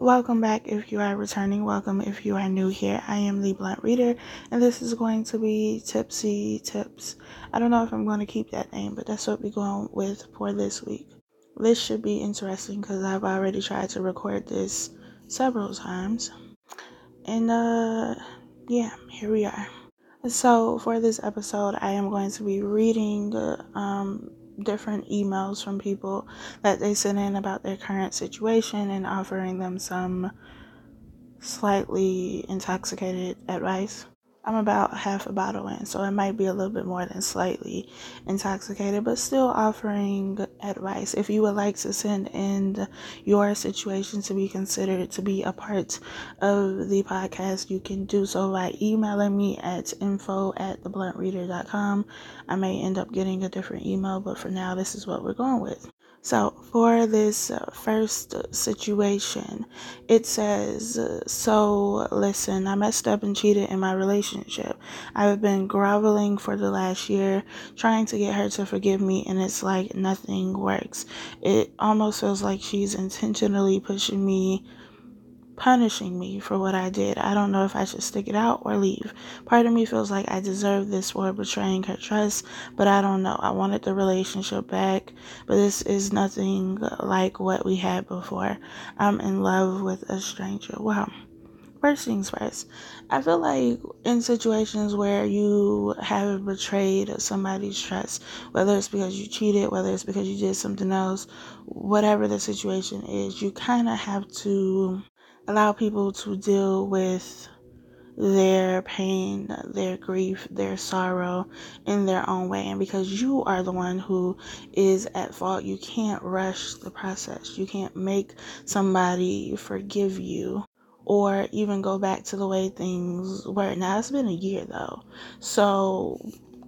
Welcome back if you are returning. Welcome if you are new here. I am the Blunt Reader, and this is going to be Tipsy Tips. I don't know if I'm going to keep that name, but that's what we're going with for this week. This should be interesting because I've already tried to record this several times. And, uh, yeah, here we are. So, for this episode, I am going to be reading um, different emails from people that they sent in about their current situation and offering them some slightly intoxicated advice. I'm about half a bottle in, so it might be a little bit more than slightly intoxicated, but still offering advice. If you would like to send in your situation to be considered to be a part of the podcast, you can do so by emailing me at info at thebluntreader.com. I may end up getting a different email, but for now, this is what we're going with. So, for this uh, first situation, it says, So, listen, I messed up and cheated in my relationship. I've been groveling for the last year, trying to get her to forgive me, and it's like nothing works. It almost feels like she's intentionally pushing me punishing me for what I did. I don't know if I should stick it out or leave. Part of me feels like I deserve this for betraying her trust, but I don't know. I wanted the relationship back, but this is nothing like what we had before. I'm in love with a stranger. Wow. First things first, I feel like in situations where you have betrayed somebody's trust, whether it's because you cheated, whether it's because you did something else, whatever the situation is, you kind of have to allow people to deal with their pain, their grief, their sorrow in their own way. And because you are the one who is at fault, you can't rush the process. You can't make somebody forgive you or even go back to the way things were. Now, it's been a year though. So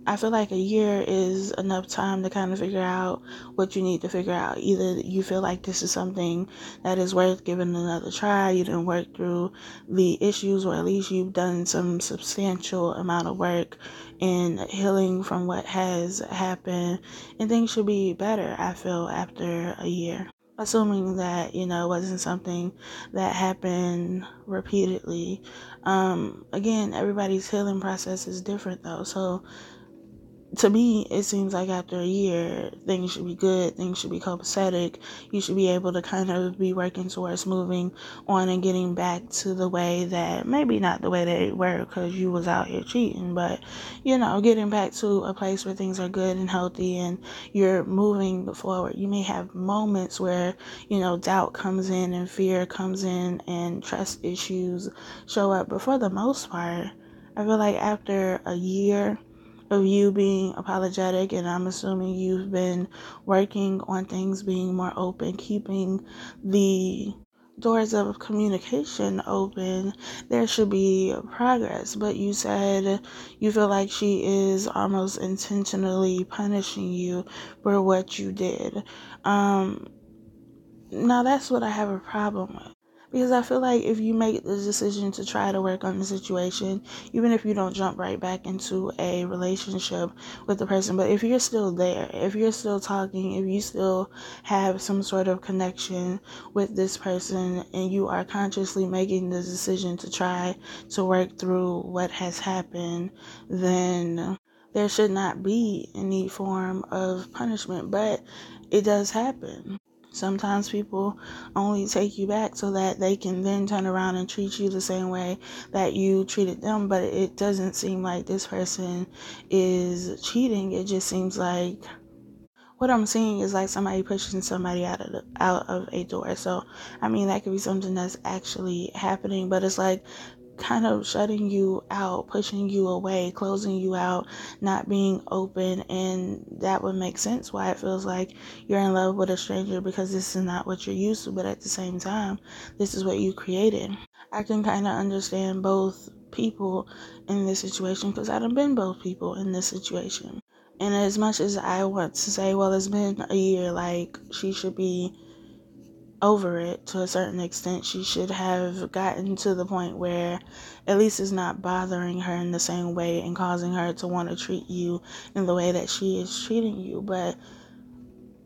I feel like a year is enough time to kind of figure out what you need to figure out. Either you feel like this is something that is worth giving another try, you didn't work through the issues, or at least you've done some substantial amount of work in healing from what has happened, and things should be better, I feel, after a year assuming that you know it wasn't something that happened repeatedly um again everybody's healing process is different though so to me, it seems like after a year, things should be good, things should be copacetic. You should be able to kind of be working towards moving on and getting back to the way that maybe not the way they were because you was out here cheating, but you know, getting back to a place where things are good and healthy and you're moving forward. You may have moments where, you know, doubt comes in and fear comes in and trust issues show up, but for the most part, I feel like after a year, of you being apologetic, and I'm assuming you've been working on things being more open, keeping the doors of communication open, there should be progress. But you said you feel like she is almost intentionally punishing you for what you did. Um, now that's what I have a problem with. Because I feel like if you make the decision to try to work on the situation, even if you don't jump right back into a relationship with the person, but if you're still there, if you're still talking, if you still have some sort of connection with this person and you are consciously making the decision to try to work through what has happened, then there should not be any form of punishment, but it does happen. Sometimes people only take you back so that they can then turn around and treat you the same way that you treated them, but it doesn't seem like this person is cheating. It just seems like what I'm seeing is like somebody pushing somebody out of the, out of a door. So, I mean, that could be something that's actually happening, but it's like kind of shutting you out, pushing you away, closing you out, not being open. And that would make sense why it feels like you're in love with a stranger because this is not what you're used to. But at the same time, this is what you created. I can kind of understand both people in this situation because I've been both people in this situation. And as much as I want to say, well, it's been a year, like she should be over it to a certain extent. She should have gotten to the point where at least it's not bothering her in the same way and causing her to want to treat you in the way that she is treating you. But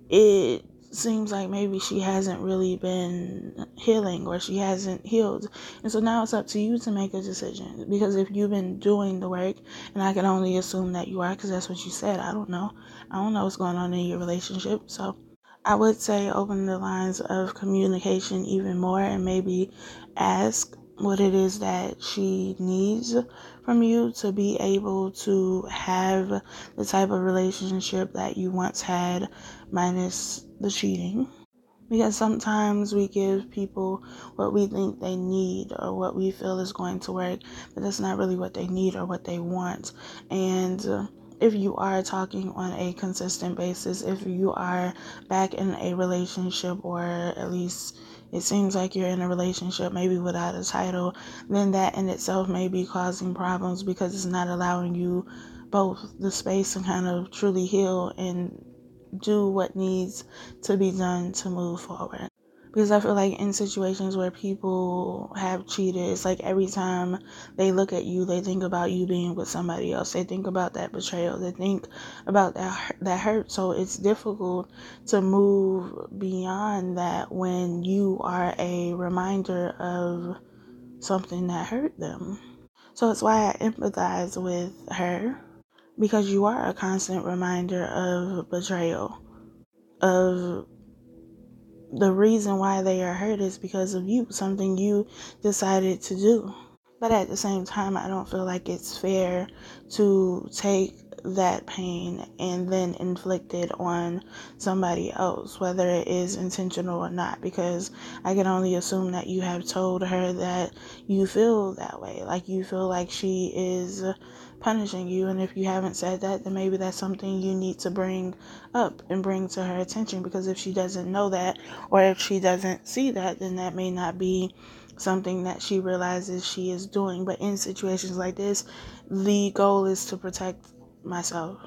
it seems like maybe she hasn't really been healing or she hasn't healed. And so now it's up to you to make a decision. Because if you've been doing the work, and I can only assume that you are because that's what you said, I don't know. I don't know what's going on in your relationship. So I would say open the lines of communication even more and maybe ask what it is that she needs from you to be able to have the type of relationship that you once had, minus the cheating. Because sometimes we give people what we think they need or what we feel is going to work, but that's not really what they need or what they want. And if you are talking on a consistent basis, if you are back in a relationship or at least it seems like you're in a relationship maybe without a title, then that in itself may be causing problems because it's not allowing you both the space to kind of truly heal and do what needs to be done to move forward because I feel like in situations where people have cheated, it's like every time they look at you, they think about you being with somebody else. They think about that betrayal. They think about that that hurt. So it's difficult to move beyond that when you are a reminder of something that hurt them. So it's why I empathize with her because you are a constant reminder of betrayal, of the reason why they are hurt is because of you, something you decided to do. But at the same time, I don't feel like it's fair to take that pain and then inflict it on somebody else, whether it is intentional or not, because I can only assume that you have told her that you feel that way. Like you feel like she is punishing you. And if you haven't said that, then maybe that's something you need to bring up and bring to her attention. Because if she doesn't know that, or if she doesn't see that, then that may not be something that she realizes she is doing. But in situations like this, the goal is to protect myself.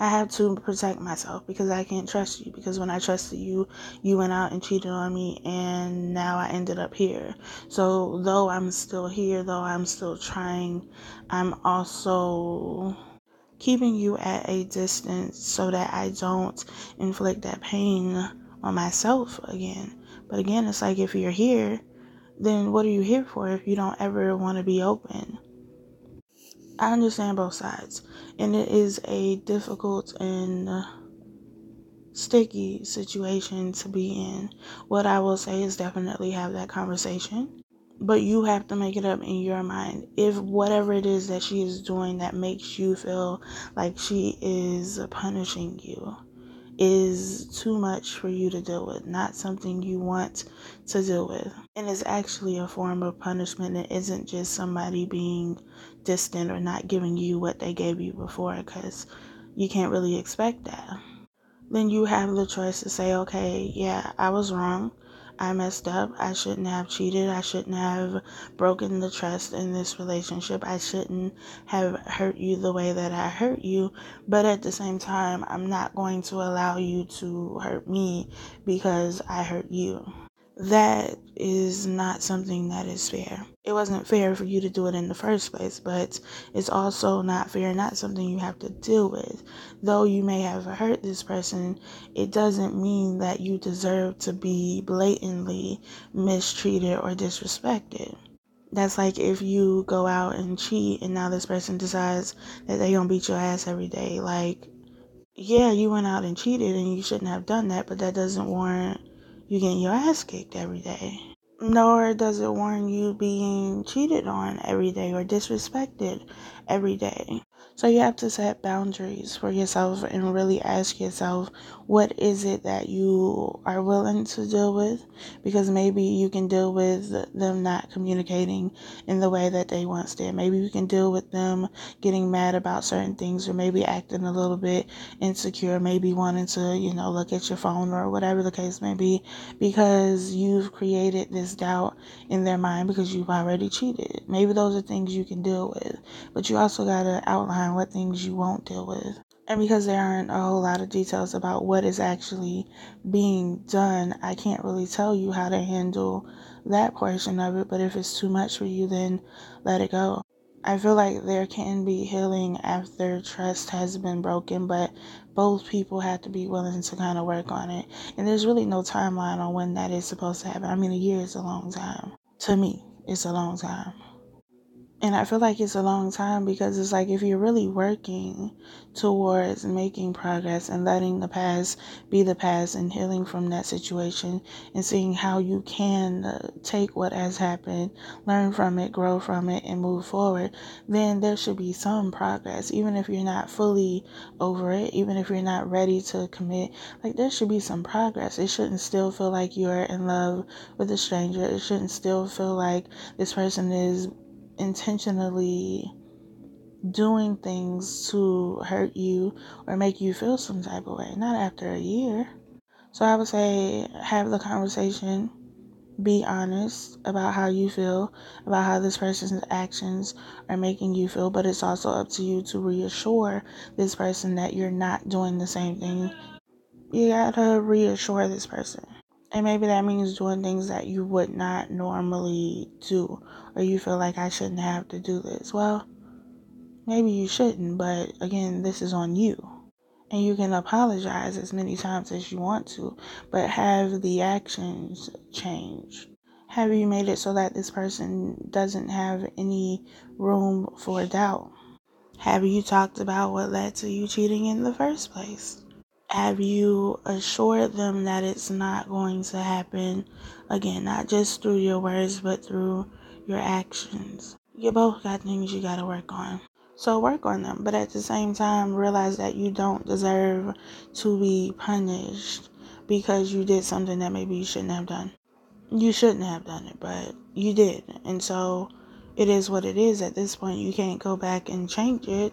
I have to protect myself because I can't trust you. Because when I trusted you, you went out and cheated on me, and now I ended up here. So, though I'm still here, though I'm still trying, I'm also keeping you at a distance so that I don't inflict that pain on myself again. But again, it's like if you're here, then what are you here for if you don't ever want to be open? I understand both sides, and it is a difficult and uh, sticky situation to be in. What I will say is definitely have that conversation, but you have to make it up in your mind. If whatever it is that she is doing that makes you feel like she is punishing you, is too much for you to deal with, not something you want to deal with. And it's actually a form of punishment. It isn't just somebody being distant or not giving you what they gave you before because you can't really expect that. Then you have the choice to say, okay, yeah, I was wrong. I messed up. I shouldn't have cheated. I shouldn't have broken the trust in this relationship. I shouldn't have hurt you the way that I hurt you. But at the same time, I'm not going to allow you to hurt me because I hurt you that is not something that is fair. It wasn't fair for you to do it in the first place, but it's also not fair, not something you have to deal with. Though you may have hurt this person, it doesn't mean that you deserve to be blatantly mistreated or disrespected. That's like if you go out and cheat and now this person decides that they gonna beat your ass every day. Like, yeah, you went out and cheated and you shouldn't have done that, but that doesn't warrant you getting your ass kicked every day. Nor does it warrant you being cheated on every day or disrespected every day. So you have to set boundaries for yourself and really ask yourself, what is it that you are willing to deal with? Because maybe you can deal with them not communicating in the way that they once did. Maybe you can deal with them getting mad about certain things or maybe acting a little bit insecure, maybe wanting to, you know, look at your phone or whatever the case may be because you've created this doubt in their mind because you've already cheated. Maybe those are things you can deal with, but you also got to outline what things you won't deal with. And because there aren't a whole lot of details about what is actually being done, I can't really tell you how to handle that portion of it. But if it's too much for you, then let it go. I feel like there can be healing after trust has been broken, but both people have to be willing to kind of work on it. And there's really no timeline on when that is supposed to happen. I mean, a year is a long time. To me, it's a long time. And I feel like it's a long time because it's like if you're really working towards making progress and letting the past be the past and healing from that situation and seeing how you can uh, take what has happened, learn from it, grow from it, and move forward, then there should be some progress. Even if you're not fully over it, even if you're not ready to commit, like there should be some progress. It shouldn't still feel like you're in love with a stranger. It shouldn't still feel like this person is intentionally doing things to hurt you or make you feel some type of way, not after a year. So I would say have the conversation, be honest about how you feel, about how this person's actions are making you feel, but it's also up to you to reassure this person that you're not doing the same thing. You gotta reassure this person. And maybe that means doing things that you would not normally do, or you feel like I shouldn't have to do this. Well, maybe you shouldn't, but again, this is on you. And you can apologize as many times as you want to, but have the actions change. Have you made it so that this person doesn't have any room for doubt? Have you talked about what led to you cheating in the first place? Have you assured them that it's not going to happen again, not just through your words, but through your actions? You both got things you got to work on. So work on them, but at the same time, realize that you don't deserve to be punished because you did something that maybe you shouldn't have done. You shouldn't have done it, but you did. And so it is what it is at this point. You can't go back and change it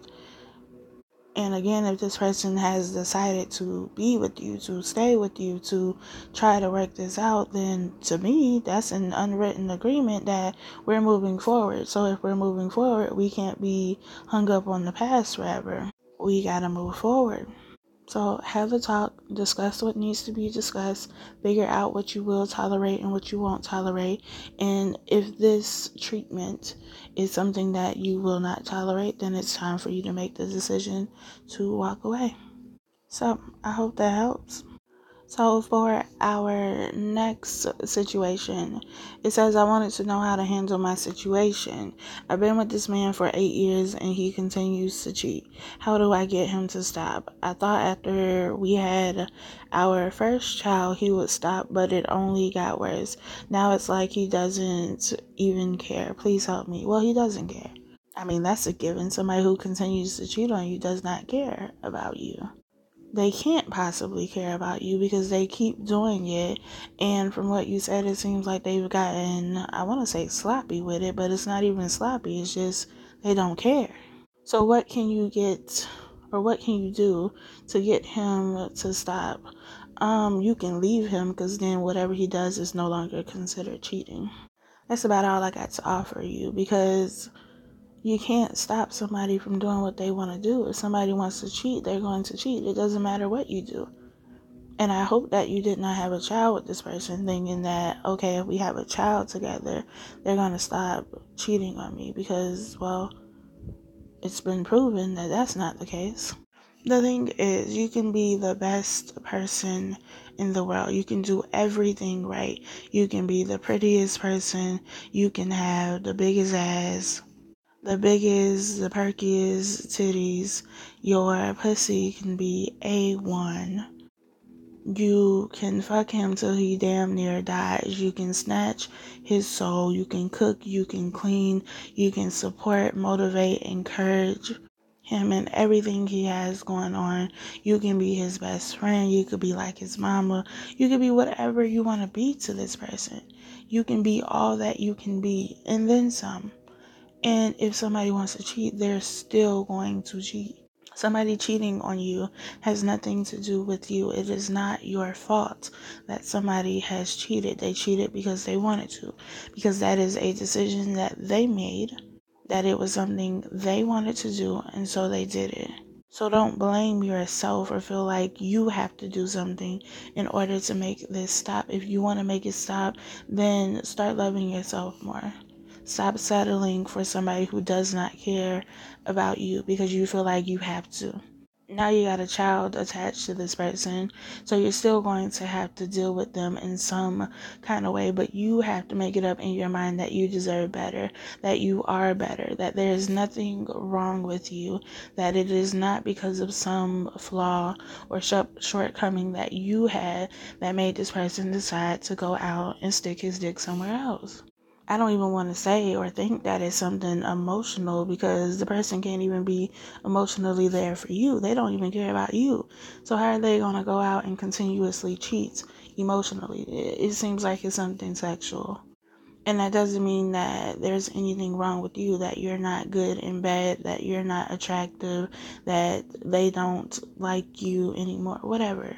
and again, if this person has decided to be with you, to stay with you, to try to work this out, then to me, that's an unwritten agreement that we're moving forward. So if we're moving forward, we can't be hung up on the past forever. We got to move forward. So have a talk, discuss what needs to be discussed, figure out what you will tolerate and what you won't tolerate. And if this treatment is something that you will not tolerate, then it's time for you to make the decision to walk away. So I hope that helps. So, for our next situation, it says, I wanted to know how to handle my situation. I've been with this man for eight years and he continues to cheat. How do I get him to stop? I thought after we had our first child, he would stop, but it only got worse. Now it's like he doesn't even care. Please help me. Well, he doesn't care. I mean, that's a given. Somebody who continues to cheat on you does not care about you they can't possibly care about you because they keep doing it. And from what you said, it seems like they've gotten, I want to say sloppy with it, but it's not even sloppy. It's just they don't care. So, what can you get or what can you do to get him to stop? Um, you can leave him because then whatever he does is no longer considered cheating. That's about all I got to offer you because you can't stop somebody from doing what they want to do. If somebody wants to cheat, they're going to cheat. It doesn't matter what you do. And I hope that you did not have a child with this person thinking that, okay, if we have a child together, they're going to stop cheating on me because, well, it's been proven that that's not the case. The thing is, you can be the best person in the world. You can do everything right. You can be the prettiest person. You can have the biggest ass the biggest, the perkiest titties, your pussy can be A1. You can fuck him till he damn near dies. You can snatch his soul. You can cook. You can clean. You can support, motivate, encourage him and everything he has going on. You can be his best friend. You could be like his mama. You could be whatever you want to be to this person. You can be all that you can be and then some. And if somebody wants to cheat, they're still going to cheat. Somebody cheating on you has nothing to do with you. It is not your fault that somebody has cheated. They cheated because they wanted to, because that is a decision that they made, that it was something they wanted to do, and so they did it. So don't blame yourself or feel like you have to do something in order to make this stop. If you want to make it stop, then start loving yourself more Stop settling for somebody who does not care about you because you feel like you have to. Now you got a child attached to this person so you're still going to have to deal with them in some kind of way but you have to make it up in your mind that you deserve better that you are better that there is nothing wrong with you that it is not because of some flaw or shortcoming that you had that made this person decide to go out and stick his dick somewhere else I don't even want to say or think that it's something emotional because the person can't even be emotionally there for you. They don't even care about you. So, how are they going to go out and continuously cheat emotionally? It, seems like it's something sexual. And that doesn't mean that there's anything wrong with you, that you're not good in bed, that you're not attractive, that they don't like you anymore, whatever.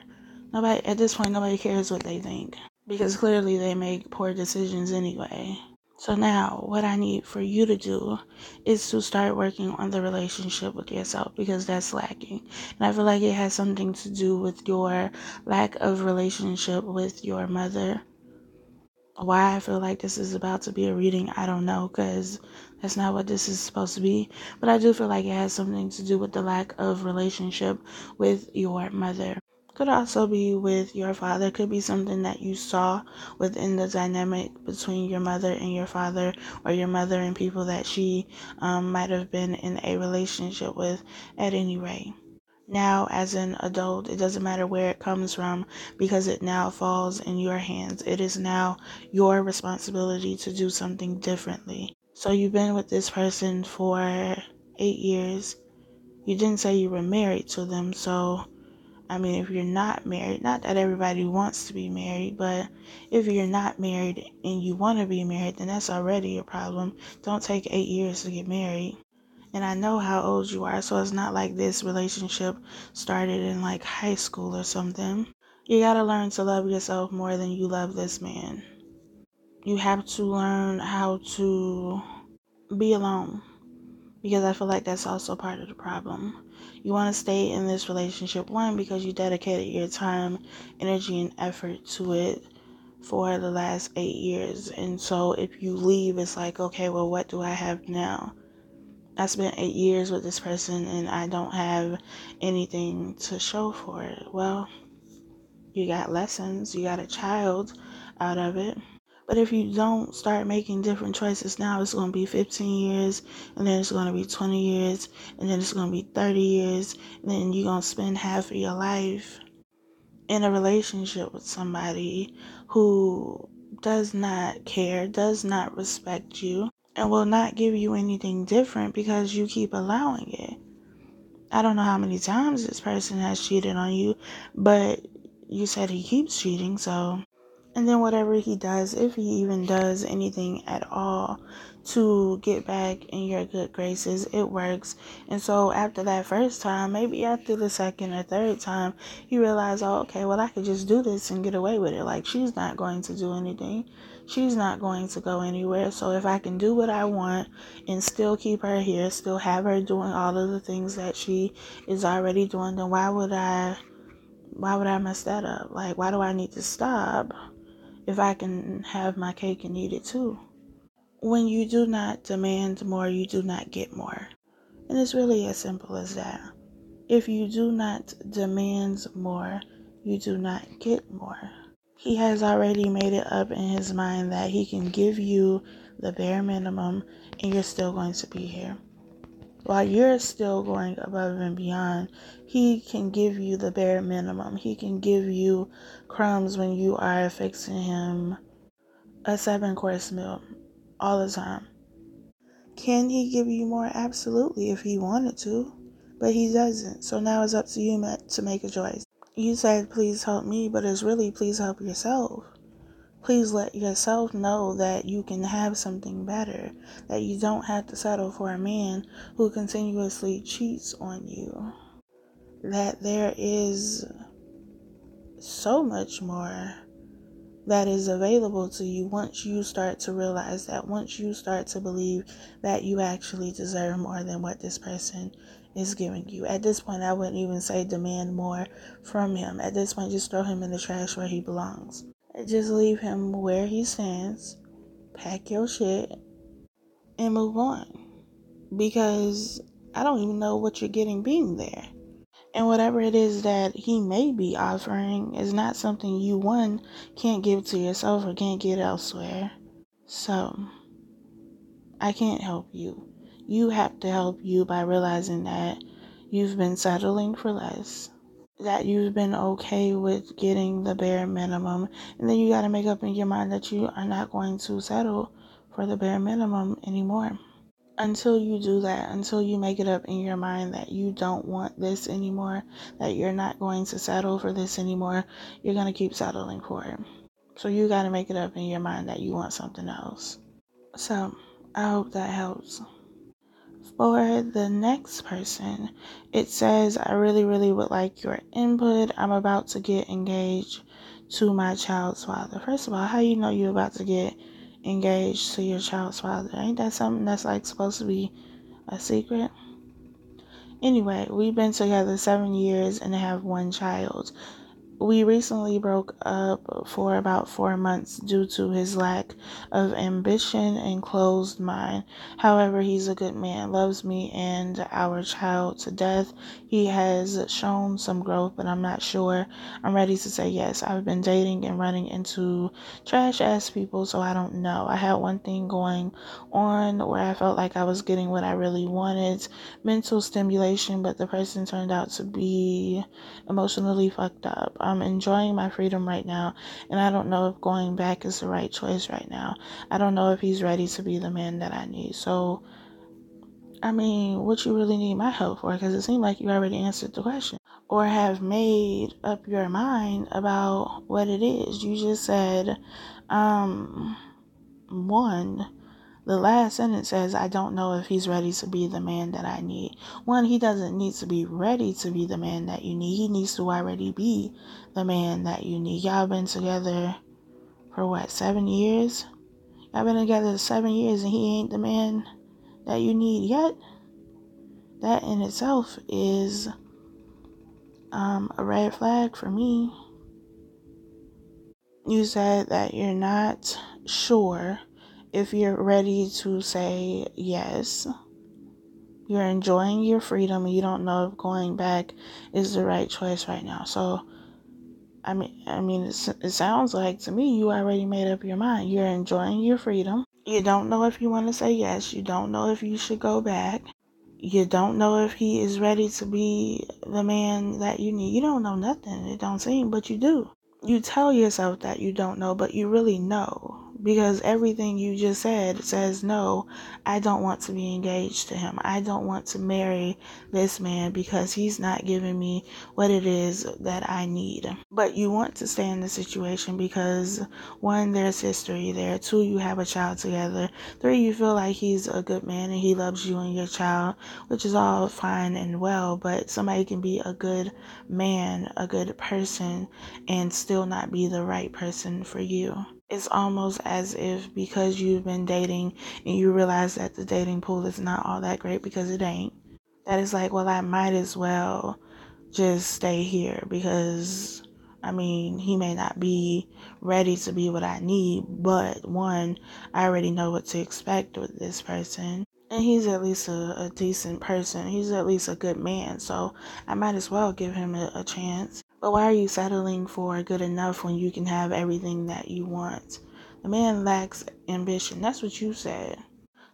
Nobody, at this point, nobody cares what they think because clearly they make poor decisions anyway. So now, what I need for you to do is to start working on the relationship with yourself because that's lacking. And I feel like it has something to do with your lack of relationship with your mother. Why I feel like this is about to be a reading, I don't know because that's not what this is supposed to be. But I do feel like it has something to do with the lack of relationship with your mother could also be with your father. Could be something that you saw within the dynamic between your mother and your father or your mother and people that she um, might have been in a relationship with at any rate. Now as an adult it doesn't matter where it comes from because it now falls in your hands. It is now your responsibility to do something differently. So you've been with this person for eight years. You didn't say you were married to them so I mean, if you're not married, not that everybody wants to be married, but if you're not married and you want to be married, then that's already a problem. Don't take eight years to get married. And I know how old you are, so it's not like this relationship started in like high school or something. You gotta learn to love yourself more than you love this man. You have to learn how to be alone because I feel like that's also part of the problem. You want to stay in this relationship, one, because you dedicated your time, energy, and effort to it for the last eight years. And so if you leave, it's like, okay, well, what do I have now? I spent eight years with this person and I don't have anything to show for it. Well, you got lessons, you got a child out of it. But if you don't start making different choices now, it's going to be 15 years, and then it's going to be 20 years, and then it's going to be 30 years, and then you're going to spend half of your life in a relationship with somebody who does not care, does not respect you, and will not give you anything different because you keep allowing it. I don't know how many times this person has cheated on you, but you said he keeps cheating, so and then whatever he does, if he even does anything at all to get back in your good graces, it works. And so after that first time, maybe after the second or third time, you realize, oh, okay, well, I could just do this and get away with it. Like, she's not going to do anything. She's not going to go anywhere. So if I can do what I want and still keep her here, still have her doing all of the things that she is already doing, then why would I why would I mess that up? Like why do I need to stop? If I can have my cake and eat it too. When you do not demand more, you do not get more. And it's really as simple as that. If you do not demand more, you do not get more. He has already made it up in his mind that he can give you the bare minimum and you're still going to be here while you're still going above and beyond, He can give you the bare minimum. He can give you crumbs when you are fixing Him a seven course meal all the time. Can He give you more? Absolutely, if He wanted to, but He doesn't. So now it's up to you to make a choice. You said, please help me, but it's really, please help yourself. Please let yourself know that you can have something better, that you don't have to settle for a man who continuously cheats on you, that there is so much more that is available to you once you start to realize that, once you start to believe that you actually deserve more than what this person is giving you. At this point, I wouldn't even say demand more from him. At this point, just throw him in the trash where he belongs. Just leave him where he stands. Pack your shit and move on because I don't even know what you're getting being there. And whatever it is that he may be offering is not something you, one, can't give to yourself or can't get elsewhere. So, I can't help you. You have to help you by realizing that you've been settling for less, that you've been okay with getting the bare minimum, and then you got to make up in your mind that you are not going to settle for the bare minimum anymore until you do that, until you make it up in your mind that you don't want this anymore, that you're not going to settle for this anymore, you're going to keep settling for it. So you got to make it up in your mind that you want something else. So I hope that helps. For the next person, it says, I really, really would like your input. I'm about to get engaged to my child's father. First of all, how you know you're about to get engaged to your child's father. Ain't that something that's like supposed to be a secret? Anyway, we've been together seven years and have one child we recently broke up for about four months due to his lack of ambition and closed mind. However, he's a good man, loves me and our child to death. He has shown some growth, but I'm not sure I'm ready to say yes. I've been dating and running into trash ass people, so I don't know. I had one thing going on where I felt like I was getting what I really wanted mental stimulation, but the person turned out to be emotionally fucked up. I'm enjoying my freedom right now, and I don't know if going back is the right choice right now. I don't know if he's ready to be the man that I need. So, I mean, what you really need my help for? Because it seemed like you already answered the question or have made up your mind about what it is. You just said, um, one, the last sentence says, I don't know if he's ready to be the man that I need. One, he doesn't need to be ready to be the man that you need. He needs to already be the man that you need. Y'all been together for what, seven years? Y'all been together seven years and he ain't the man that you need yet? That in itself is um, a red flag for me. You said that you're not sure if you're ready to say yes, you're enjoying your freedom and you don't know if going back is the right choice right now. So, I mean, I mean, it sounds like to me you already made up your mind. You're enjoying your freedom. You don't know if you want to say yes. You don't know if you should go back. You don't know if he is ready to be the man that you need. You don't know nothing. It don't seem, but you do. You tell yourself that you don't know, but you really know because everything you just said says no i don't want to be engaged to him. I don't want to marry this man because he's not giving me what it is that i need. But you want to stay in the situation because one there's history there. Two you have a child together. Three you feel like he's a good man and he loves you and your child which is all fine and well but somebody can be a good man a good person and still not be the right person for you it's almost as if because you've been dating and you realize that the dating pool is not all that great because it ain't, that it's like, well, I might as well just stay here because I mean, he may not be ready to be what I need, but one, I already know what to expect with this person. And he's at least a, a decent person. He's at least a good man. So I might as well give him a, a chance. But why are you settling for good enough when you can have everything that you want? The man lacks ambition. That's what you said.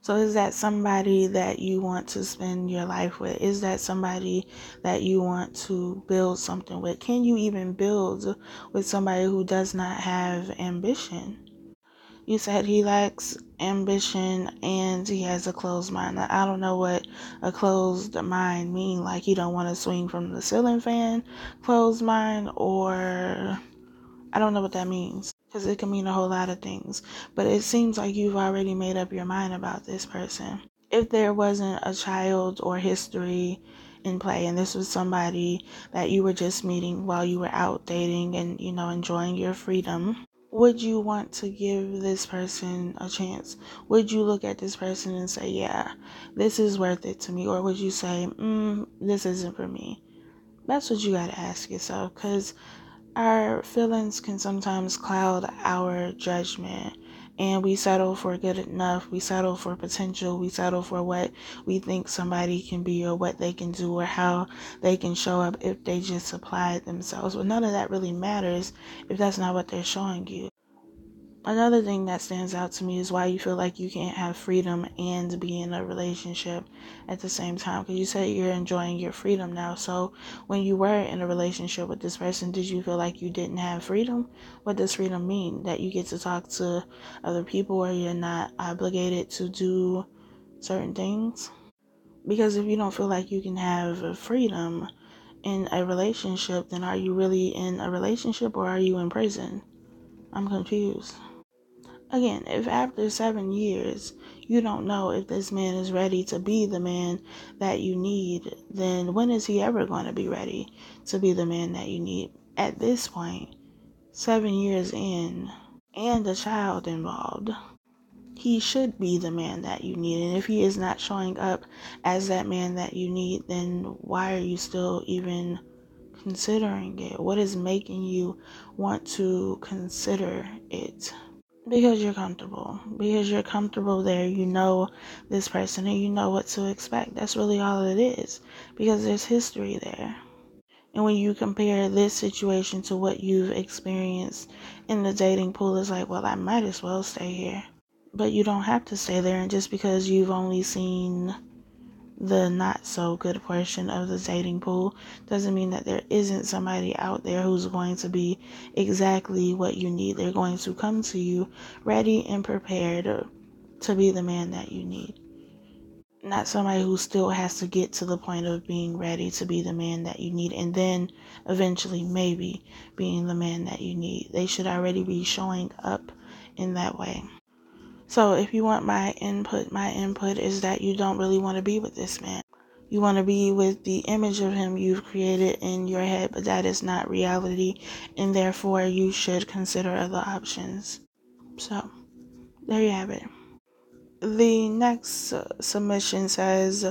So is that somebody that you want to spend your life with? Is that somebody that you want to build something with? Can you even build with somebody who does not have ambition? You said he lacks ambition and he has a closed mind. I don't know what a closed mind mean. Like you don't want to swing from the ceiling fan, closed mind, or I don't know what that means because it can mean a whole lot of things. But it seems like you've already made up your mind about this person. If there wasn't a child or history in play and this was somebody that you were just meeting while you were out dating and you know enjoying your freedom would you want to give this person a chance? Would you look at this person and say, yeah, this is worth it to me? Or would you say, mm, this isn't for me? That's what you got to ask yourself because our feelings can sometimes cloud our judgment. And we settle for good enough. We settle for potential. We settle for what we think somebody can be or what they can do or how they can show up if they just apply themselves. But none of that really matters if that's not what they're showing you. Another thing that stands out to me is why you feel like you can't have freedom and be in a relationship at the same time. Because you said you're enjoying your freedom now. So, when you were in a relationship with this person, did you feel like you didn't have freedom? What does freedom mean? That you get to talk to other people or you're not obligated to do certain things? Because if you don't feel like you can have freedom in a relationship, then are you really in a relationship or are you in prison? I'm confused. Again, if after seven years you don't know if this man is ready to be the man that you need, then when is he ever going to be ready to be the man that you need? At this point, seven years in, and a child involved, he should be the man that you need. And if he is not showing up as that man that you need, then why are you still even considering it? What is making you want to consider it? Because you're comfortable. Because you're comfortable there you know this person and you know what to expect. That's really all it is. Because there's history there. And when you compare this situation to what you've experienced in the dating pool it's like well i might as well stay here. But you don't have to stay there and just because you've only seen the not so good portion of the dating pool doesn't mean that there isn't somebody out there who's going to be exactly what you need. They're going to come to you ready and prepared to be the man that you need. Not somebody who still has to get to the point of being ready to be the man that you need and then eventually maybe being the man that you need. They should already be showing up in that way. So if you want my input, my input is that you don't really want to be with this man. You want to be with the image of him you've created in your head, but that is not reality, and therefore you should consider other options. So, there you have it. The next uh, submission says,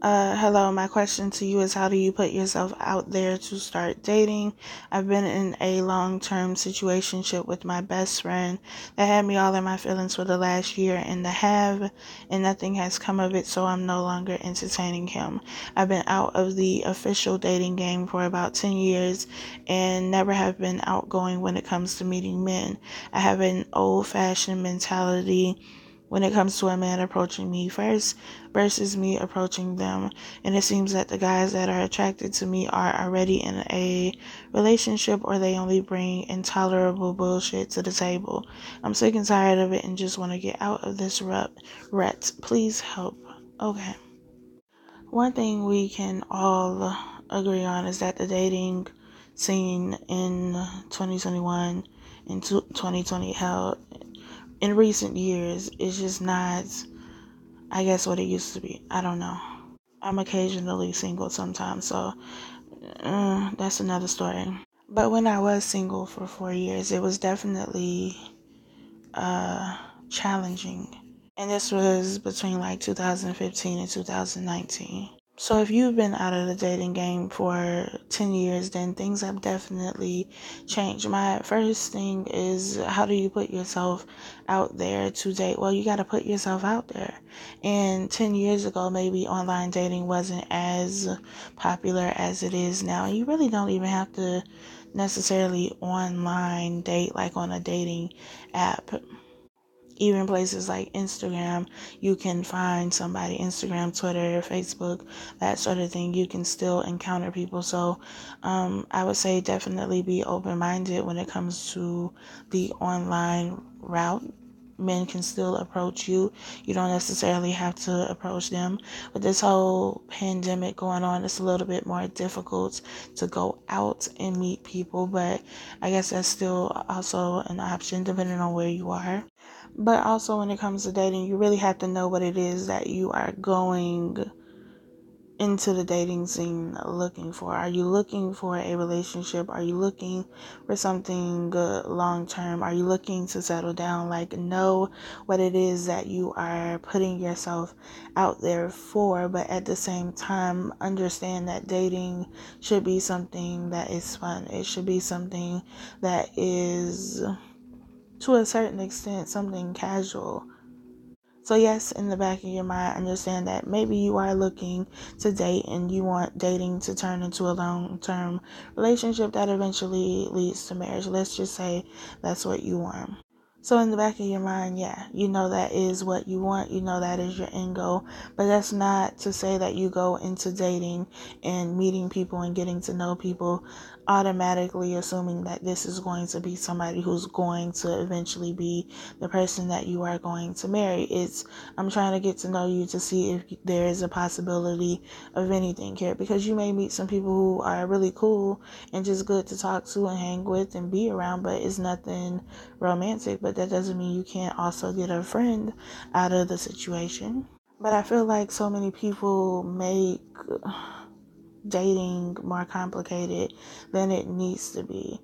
uh, hello, my question to you is how do you put yourself out there to start dating? I've been in a long term situationship with my best friend that had me all in my feelings for the last year and a half, and nothing has come of it, so I'm no longer entertaining him. I've been out of the official dating game for about 10 years and never have been outgoing when it comes to meeting men. I have an old fashioned mentality when it comes to a man approaching me first versus me approaching them. And it seems that the guys that are attracted to me are already in a relationship or they only bring intolerable bullshit to the table. I'm sick and tired of it and just want to get out of this rut. rut. Please help. Okay. One thing we can all agree on is that the dating scene in 2021 and 2020 held in recent years it's just not, I guess, what it used to be. I don't know. I'm occasionally single sometimes, so uh, that's another story. But when I was single for four years, it was definitely uh, challenging. And this was between like 2015 and 2019. So if you've been out of the dating game for 10 years, then things have definitely changed. My first thing is how do you put yourself out there to date? Well, you got to put yourself out there. And 10 years ago, maybe online dating wasn't as popular as it is now. You really don't even have to necessarily online date like on a dating app even places like Instagram, you can find somebody, Instagram, Twitter, Facebook, that sort of thing. You can still encounter people. So um, I would say definitely be open minded when it comes to the online route men can still approach you. You don't necessarily have to approach them. With this whole pandemic going on, it's a little bit more difficult to go out and meet people, but I guess that's still also an option depending on where you are. But also, when it comes to dating, you really have to know what it is that you are going into the dating scene looking for. Are you looking for a relationship? Are you looking for something uh, good long term? Are you looking to settle down? Like, know what it is that you are putting yourself out there for, but at the same time, understand that dating should be something that is fun. It should be something that is to a certain extent something casual. So, yes, in the back of your mind, understand that maybe you are looking to date and you want dating to turn into a long term relationship that eventually leads to marriage. Let's just say that's what you want. So, in the back of your mind, yeah, you know that is what you want, you know that is your end goal, but that's not to say that you go into dating and meeting people and getting to know people automatically assuming that this is going to be somebody who's going to eventually be the person that you are going to marry. It's I'm trying to get to know you to see if there is a possibility of anything here because you may meet some people who are really cool and just good to talk to and hang with and be around, but it's nothing romantic. But that doesn't mean you can't also get a friend out of the situation. But I feel like so many people make dating more complicated than it needs to be.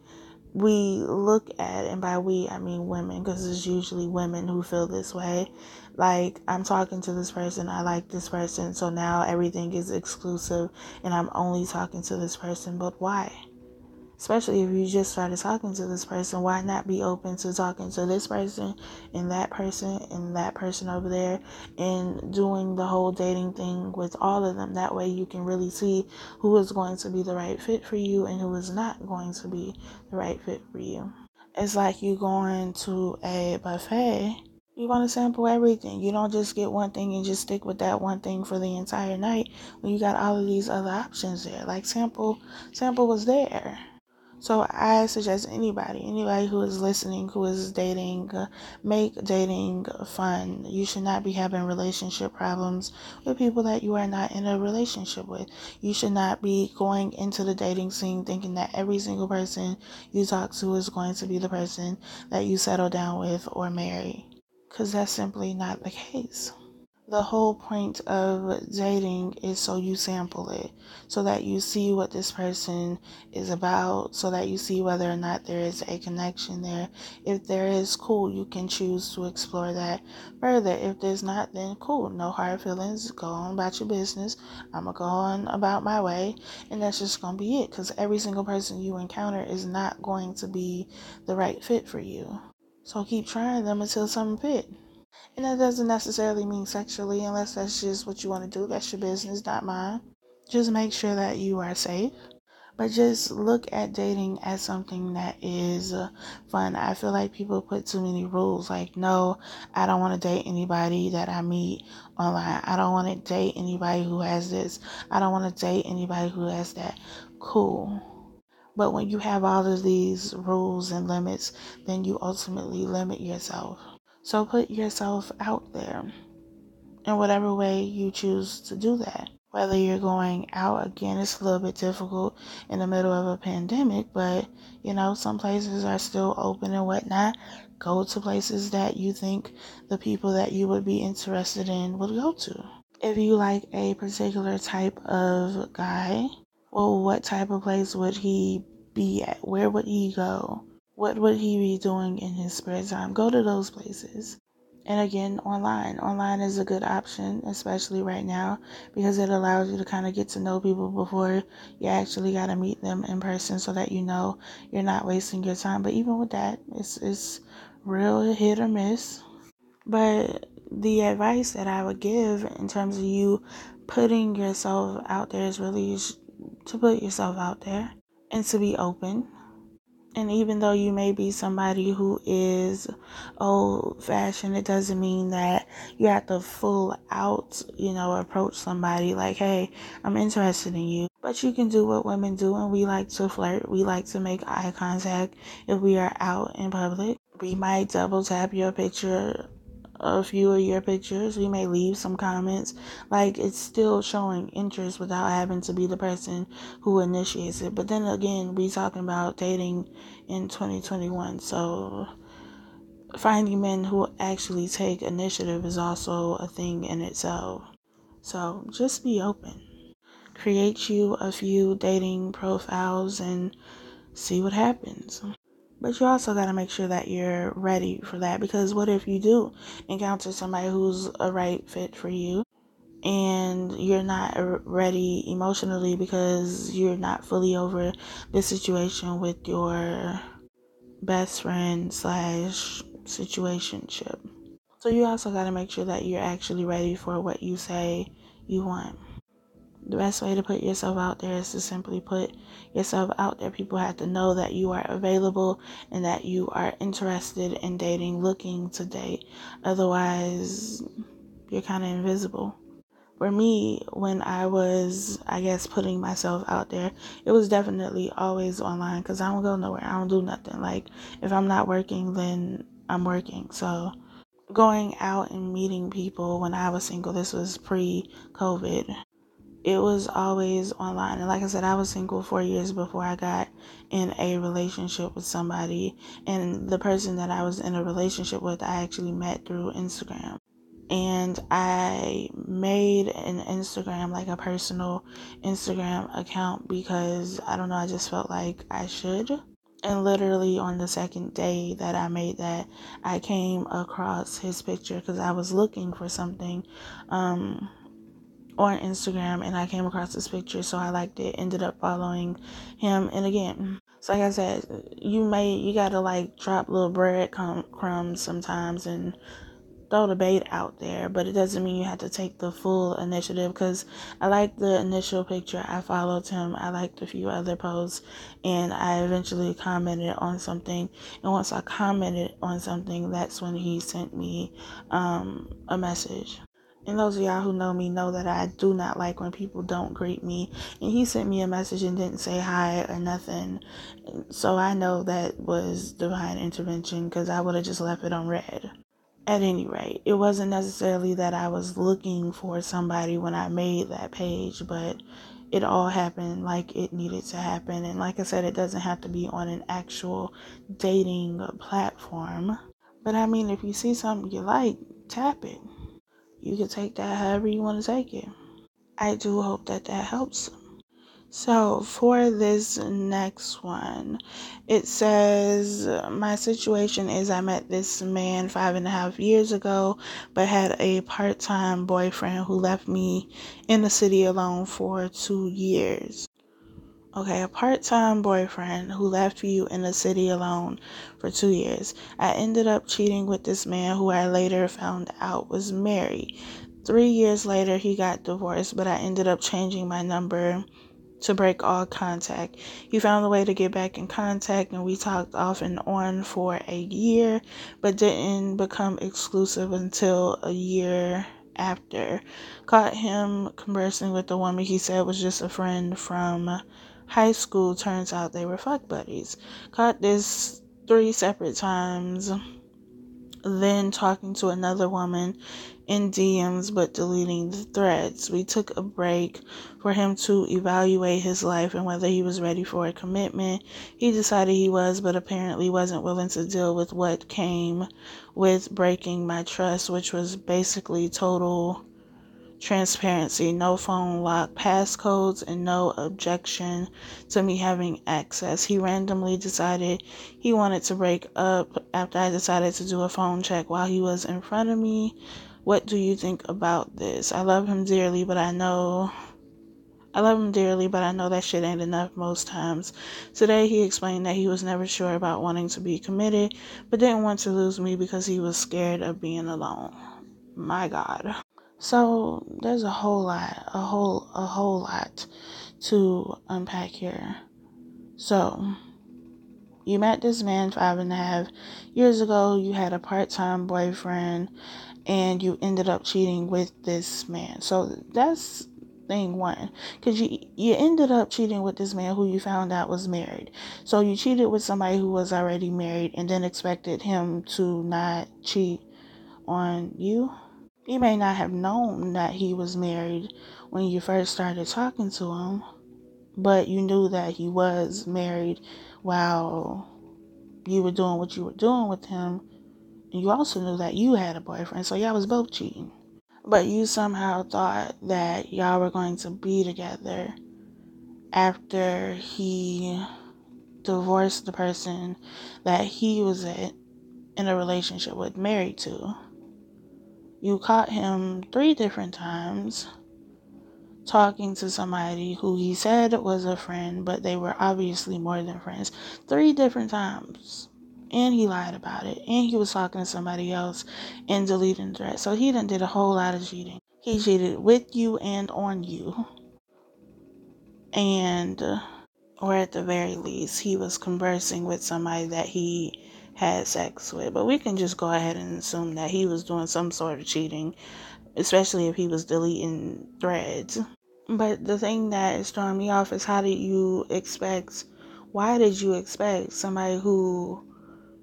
We look at, and by we, I mean women, because it's usually women who feel this way. Like, I'm talking to this person, I like this person, so now everything is exclusive, and I'm only talking to this person, but why? Especially if you just started talking to this person why not be open to talking to this person and that person and that person over there and doing the whole dating thing with all of them that way you can really see who is going to be the right fit for you and who is not going to be the right fit for you it's like you going to a buffet you want to sample everything. You don't just get one thing and just stick with that one thing for the entire night when you got all of these other options there. Like sample, sample was there. So I suggest anybody, anybody who is listening, who is dating, uh, make dating fun. You should not be having relationship problems with people that you are not in a relationship with. You should not be going into the dating scene thinking that every single person you talk to is going to be the person that you settle down with or marry. Because that's simply not the case the whole point of dating is so you sample it, so that you see what this person is about, so that you see whether or not there is a connection there. If there is, cool, you can choose to explore that further. If there's not, then cool, no hard feelings, go on about your business. I'm gonna go on about my way, and that's just gonna be it because every single person you encounter is not going to be the right fit for you. So keep trying them until something fit. And that doesn't necessarily mean sexually, unless that's just what you want to do. That's your business, not mine. Just make sure that you are safe. But just look at dating as something that is uh, fun. I feel like people put too many rules. Like, no, I don't want to date anybody that I meet online. I don't want to date anybody who has this. I don't want to date anybody who has that. Cool. But when you have all of these rules and limits, then you ultimately limit yourself. So put yourself out there in whatever way you choose to do that. Whether you're going out again, it's a little bit difficult in the middle of a pandemic, but you know, some places are still open and whatnot. Go to places that you think the people that you would be interested in would go to. If you like a particular type of guy, well, what type of place would he be at? Where would he go? What would he be doing in his spare time? Go to those places. And again, online. Online is a good option, especially right now, because it allows you to kind of get to know people before you actually got to meet them in person so that you know you're not wasting your time. But even with that, it's, it's real hit or miss. But the advice that I would give in terms of you putting yourself out there is really to put yourself out there and to be open and even though you may be somebody who is old fashioned, it doesn't mean that you have to full out, you know, approach somebody like, hey, I'm interested in you. But you can do what women do, and we like to flirt. We like to make eye contact if we are out in public. We might double tap your picture a few of your pictures. We may leave some comments. Like it's still showing interest without having to be the person who initiates it. But then again, we talking about dating in 2021. So finding men who actually take initiative is also a thing in itself. So just be open. Create you a few dating profiles and see what happens. But you also got to make sure that you're ready for that because what if you do encounter somebody who's a right fit for you and you're not ready emotionally because you're not fully over the situation with your best friend slash situationship. So you also got to make sure that you're actually ready for what you say you want. The best way to put yourself out there is to simply put yourself out there. People have to know that you are available and that you are interested in dating, looking to date. Otherwise, you're kind of invisible. For me, when I was, I guess, putting myself out there, it was definitely always online because I don't go nowhere. I don't do nothing. Like, if I'm not working, then I'm working. So, going out and meeting people when I was single, this was pre COVID it was always online. And like I said, I was single four years before I got in a relationship with somebody. And the person that I was in a relationship with, I actually met through Instagram. And I made an Instagram, like a personal Instagram account, because I don't know, I just felt like I should. And literally on the second day that I made that, I came across his picture because I was looking for something. Um, on Instagram and I came across this picture, so I liked it. Ended up following him, and again, so like I said, you may you gotta like drop little bread crumbs sometimes and throw the bait out there, but it doesn't mean you have to take the full initiative. Because I liked the initial picture, I followed him, I liked a few other posts, and I eventually commented on something. And once I commented on something, that's when he sent me um, a message. And those of y'all who know me know that I do not like when people don't greet me. And he sent me a message and didn't say hi or nothing. So I know that was divine intervention because I would have just left it on read. At any rate, it wasn't necessarily that I was looking for somebody when I made that page, but it all happened like it needed to happen. And like I said, it doesn't have to be on an actual dating platform. But I mean, if you see something you like, tap it you can take that however you want to take it. I do hope that that helps. So, for this next one, it says, My situation is I met this man five and a half years ago, but had a part time boyfriend who left me in the city alone for two years. Okay, a part time boyfriend who left you in the city alone for two years. I ended up cheating with this man who I later found out was married. Three years later, he got divorced, but I ended up changing my number to break all contact. He found a way to get back in contact, and we talked off and on for a year, but didn't become exclusive until a year after. Caught him conversing with a woman he said was just a friend from high school, turns out they were fuck buddies. Caught this three separate times, then talking to another woman in DMs but deleting the threads. We took a break for him to evaluate his life and whether he was ready for a commitment. He decided he was, but apparently wasn't willing to deal with what came with breaking my trust, which was basically total transparency, no phone lock, passcodes, and no objection to me having access. He randomly decided he wanted to break up after I decided to do a phone check while he was in front of me. What do you think about this? I love him dearly, but I know I love him dearly, but I know that shit ain't enough most times. Today, he explained that he was never sure about wanting to be committed, but didn't want to lose me because he was scared of being alone. My God. So there's a whole lot, a whole, a whole lot to unpack here. So you met this man five and a half years ago. You had a part-time boyfriend, and you ended up cheating with this man. So that's thing one because you you ended up cheating with this man who you found out was married so you cheated with somebody who was already married and then expected him to not cheat on you you may not have known that he was married when you first started talking to him, but you knew that he was married while you were doing what you were doing with him. You also knew that you had a boyfriend, so y'all was both cheating. But you somehow thought that y'all were going to be together after he divorced the person that he was in a relationship with, married to you caught him three different times talking to somebody who he said was a friend, but they were obviously more than friends. Three different times. and he lied about it, and he was talking to somebody else and deleting the threat. So he done did a whole lot of cheating. He cheated with you and on you. And, or at the very least, he was conversing with somebody that he had sex with. But we can just go ahead and assume that he was doing some sort of cheating, especially if he was deleting threads. But the thing that is throwing me off is how did you expect, why did you expect somebody who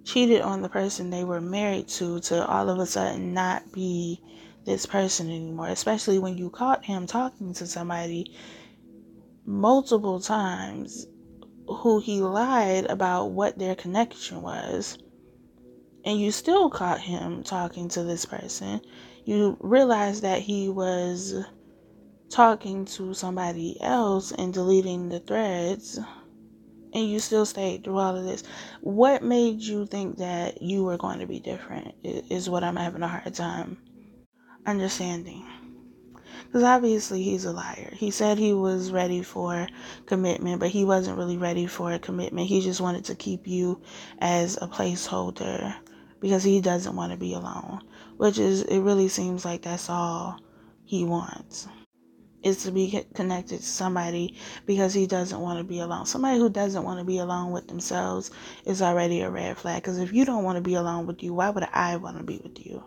cheated on the person they were married to to all of a sudden not be this person anymore, especially when you caught him talking to somebody multiple times who he lied about what their connection was. And you still caught him talking to this person. You realized that he was talking to somebody else and deleting the threads. And you still stayed through all of this. What made you think that you were going to be different? Is what I'm having a hard time understanding. Because obviously he's a liar. He said he was ready for commitment, but he wasn't really ready for a commitment. He just wanted to keep you as a placeholder because he doesn't want to be alone. Which is, it really seems like that's all he wants is to be connected to somebody because he doesn't want to be alone. Somebody who doesn't want to be alone with themselves is already a red flag. Because if you don't want to be alone with you, why would I want to be with you?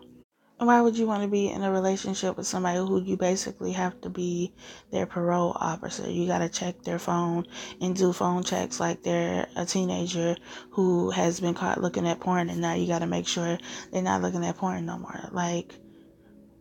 Why would you want to be in a relationship with somebody who you basically have to be their parole officer? You got to check their phone and do phone checks like they're a teenager who has been caught looking at porn and now you got to make sure they're not looking at porn no more. Like,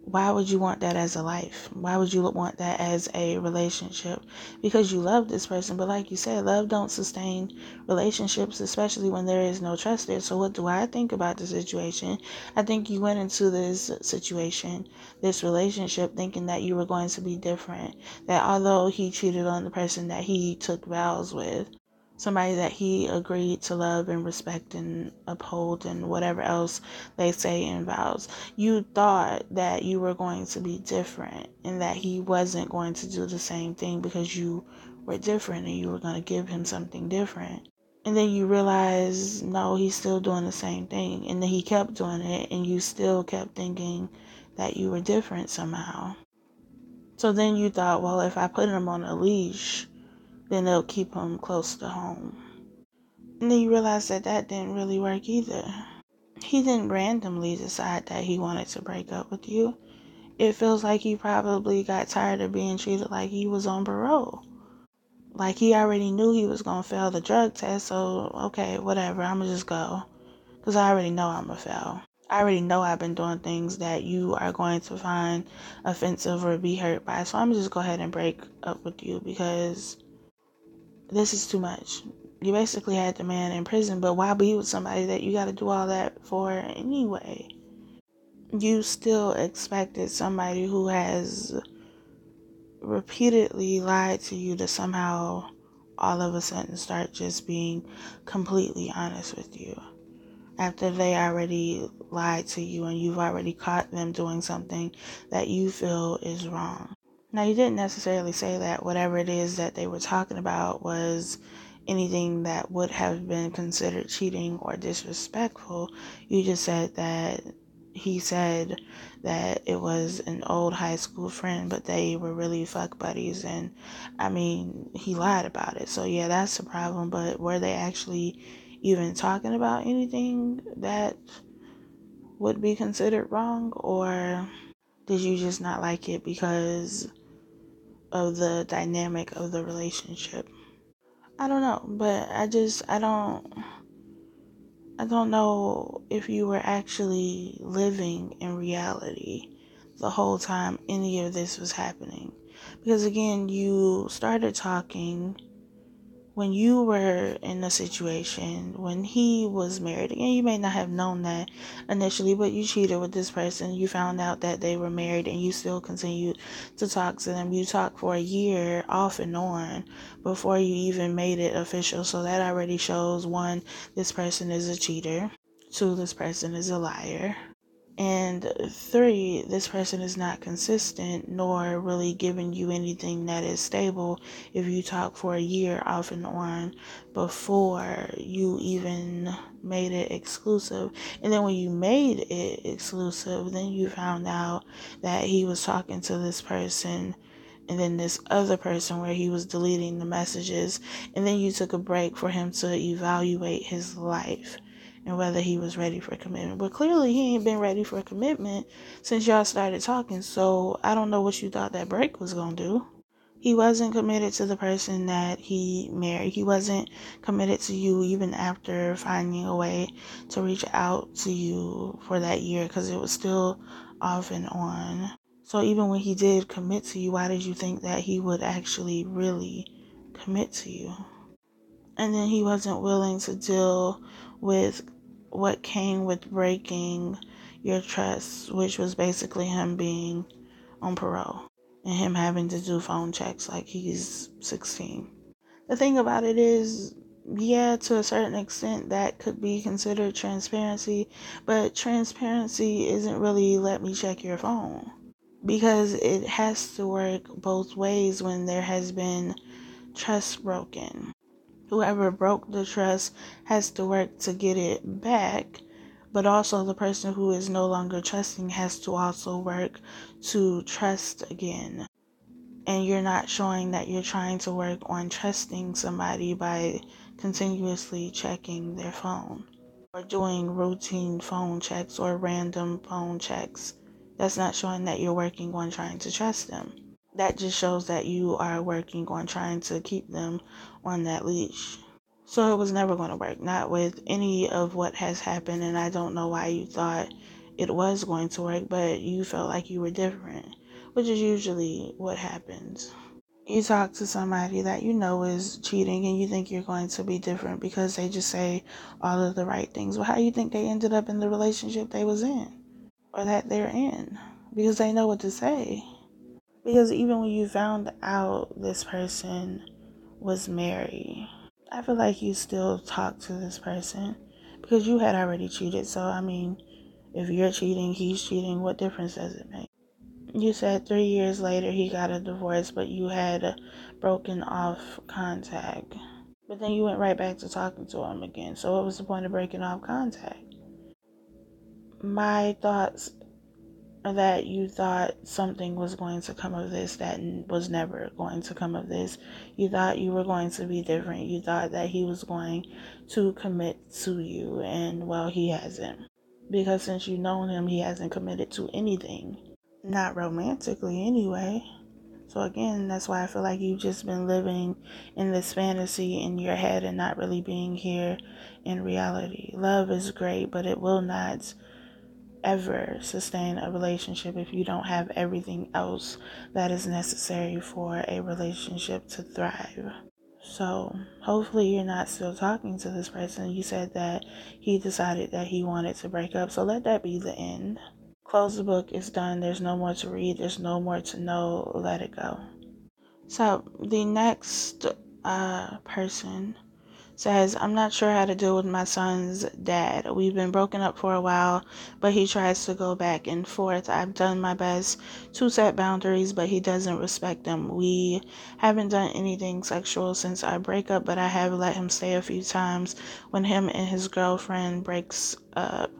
why would you want that as a life? Why would you want that as a relationship? Because you love this person, but like you said, love don't sustain relationships, especially when there is no trust there. So what do I think about the situation? I think you went into this situation, this relationship, thinking that you were going to be different. That although he cheated on the person that he took vows with, somebody that he agreed to love and respect and uphold and whatever else they say in vows. You thought that you were going to be different and that he wasn't going to do the same thing because you were different and you were going to give him something different. And then you realize, no, he's still doing the same thing. And then he kept doing it, and you still kept thinking that you were different somehow. So then you thought, well, if I put him on a leash, then they'll keep him close to home. And then you realize that that didn't really work either. He didn't randomly decide that he wanted to break up with you. It feels like he probably got tired of being treated like he was on parole. Like he already knew he was going to fail the drug test, so okay, whatever, I'm going to just go. Because I already know I'm going to fail. I already know I've been doing things that you are going to find offensive or be hurt by. So I'm just go ahead and break up with you because this is too much. You basically had the man in prison, but why be with somebody that you got to do all that for anyway? You still expected somebody who has repeatedly lied to you to somehow all of a sudden start just being completely honest with you after they already lied to you and you've already caught them doing something that you feel is wrong. Now, you didn't necessarily say that whatever it is that they were talking about was anything that would have been considered cheating or disrespectful. You just said that he said that it was an old high school friend, but they were really fuck buddies. And I mean, he lied about it. So, yeah, that's a problem. But were they actually even talking about anything that would be considered wrong? Or did you just not like it because of the dynamic of the relationship. I don't know, but I just I don't I don't know if you were actually living in reality the whole time any of this was happening. Because again, you started talking when you were in a situation when he was married again you may not have known that initially but you cheated with this person you found out that they were married and you still continued to talk to them. You talked for a year off and on before you even made it official. So that already shows one this person is a cheater. Two this person is a liar And three, this person is not consistent nor really giving you anything that is stable if you talk for a year off and on before you even made it exclusive. And then when you made it exclusive, then you found out that he was talking to this person and then this other person where he was deleting the messages. And then you took a break for him to evaluate his life and whether he was ready for commitment. But clearly, he ain't been ready for commitment since y'all started talking. So I don't know what you thought that break was gonna do. He wasn't committed to the person that he married. He wasn't committed to you even after finding a way to reach out to you for that year because it was still off and on. So even when he did commit to you, why did you think that he would actually really commit to you? And then he wasn't willing to deal with what came with breaking your trust, which was basically him being on parole and him having to do phone checks like he's 16. The thing about it is, yeah, to a certain extent, that could be considered transparency, but transparency isn't really let me check your phone because it has to work both ways when there has been trust broken whoever broke the trust has to work to get it back but also the person who is no longer trusting has to also work to trust again. And you're not showing that you're trying to work on trusting somebody by continuously checking their phone or doing routine phone checks or random phone checks. That's not showing that you're working on trying to trust them that just shows that you are working on trying to keep them on that leash. So it was never going to work, not with any of what has happened. And I don't know why you thought it was going to work, but you felt like you were different, which is usually what happens. You talk to somebody that you know is cheating and you think you're going to be different because they just say all of the right things. Well, how do you think they ended up in the relationship they was in or that they're in? Because they know what to say. Because even when you found out this person was married, I feel like you still talk to this person because you had already cheated. So, I mean, if you're cheating, he's cheating, what difference does it make? You said three years later he got a divorce, but you had broken off contact. But then you went right back to talking to him again. So, what was the point of breaking off contact? My thoughts that you thought something was going to come of this that was never going to come of this. You thought you were going to be different. You thought that he was going to commit to you, and well, he hasn't. Because since you've known him, he hasn't committed to anything. Not romantically, anyway. So, again, that's why I feel like you've just been living in this fantasy in your head and not really being here in reality. Love is great, but it will not ever sustain a relationship if you don't have everything else that is necessary for a relationship to thrive. So, hopefully, you're not still talking to this person. You said that he decided that he wanted to break up, so let that be the end. Close the book, it's done. There's no more to read, there's no more to know. Let it go. So, the next uh, person says, I'm not sure how to deal with my son's dad. We've been broken up for a while, but he tries to go back and forth. I've done my best to set boundaries, but he doesn't respect them. We haven't done anything sexual since our breakup, but I have let him stay a few times when him and his girlfriend breaks up.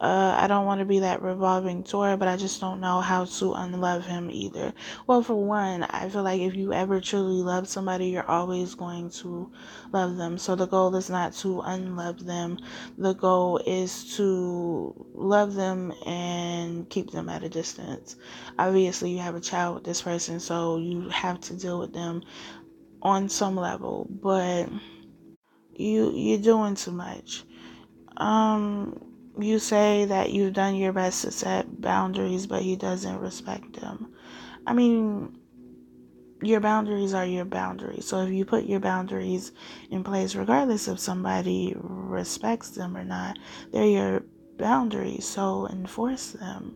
Uh, I don't want to be that revolving door, but I just don't know how to unlove him either. Well, for one, I feel like if you ever truly love somebody, you're always going to love them. So the goal is not to unlove them. The goal is to love them and keep them at a distance. Obviously, you have a child with this person, so you have to deal with them on some level, but you you're doing too much. Um you say that you've done your best to set boundaries, but he doesn't respect them. I mean, your boundaries are your boundaries. So if you put your boundaries in place, regardless if somebody respects them or not, they're your boundaries. So enforce them.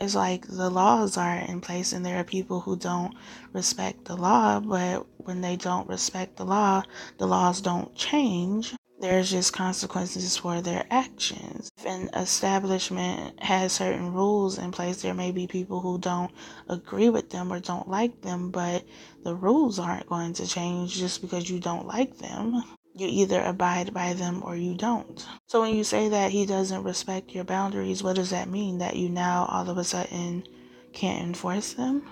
It's like the laws are in place, and there are people who don't respect the law, but when they don't respect the law, the laws don't change there's just consequences for their actions. If an establishment has certain rules in place, there may be people who don't agree with them or don't like them, but the rules aren't going to change just because you don't like them. You either abide by them or you don't. So when you say that he doesn't respect your boundaries, what does that mean? That you now all of a sudden can't enforce them?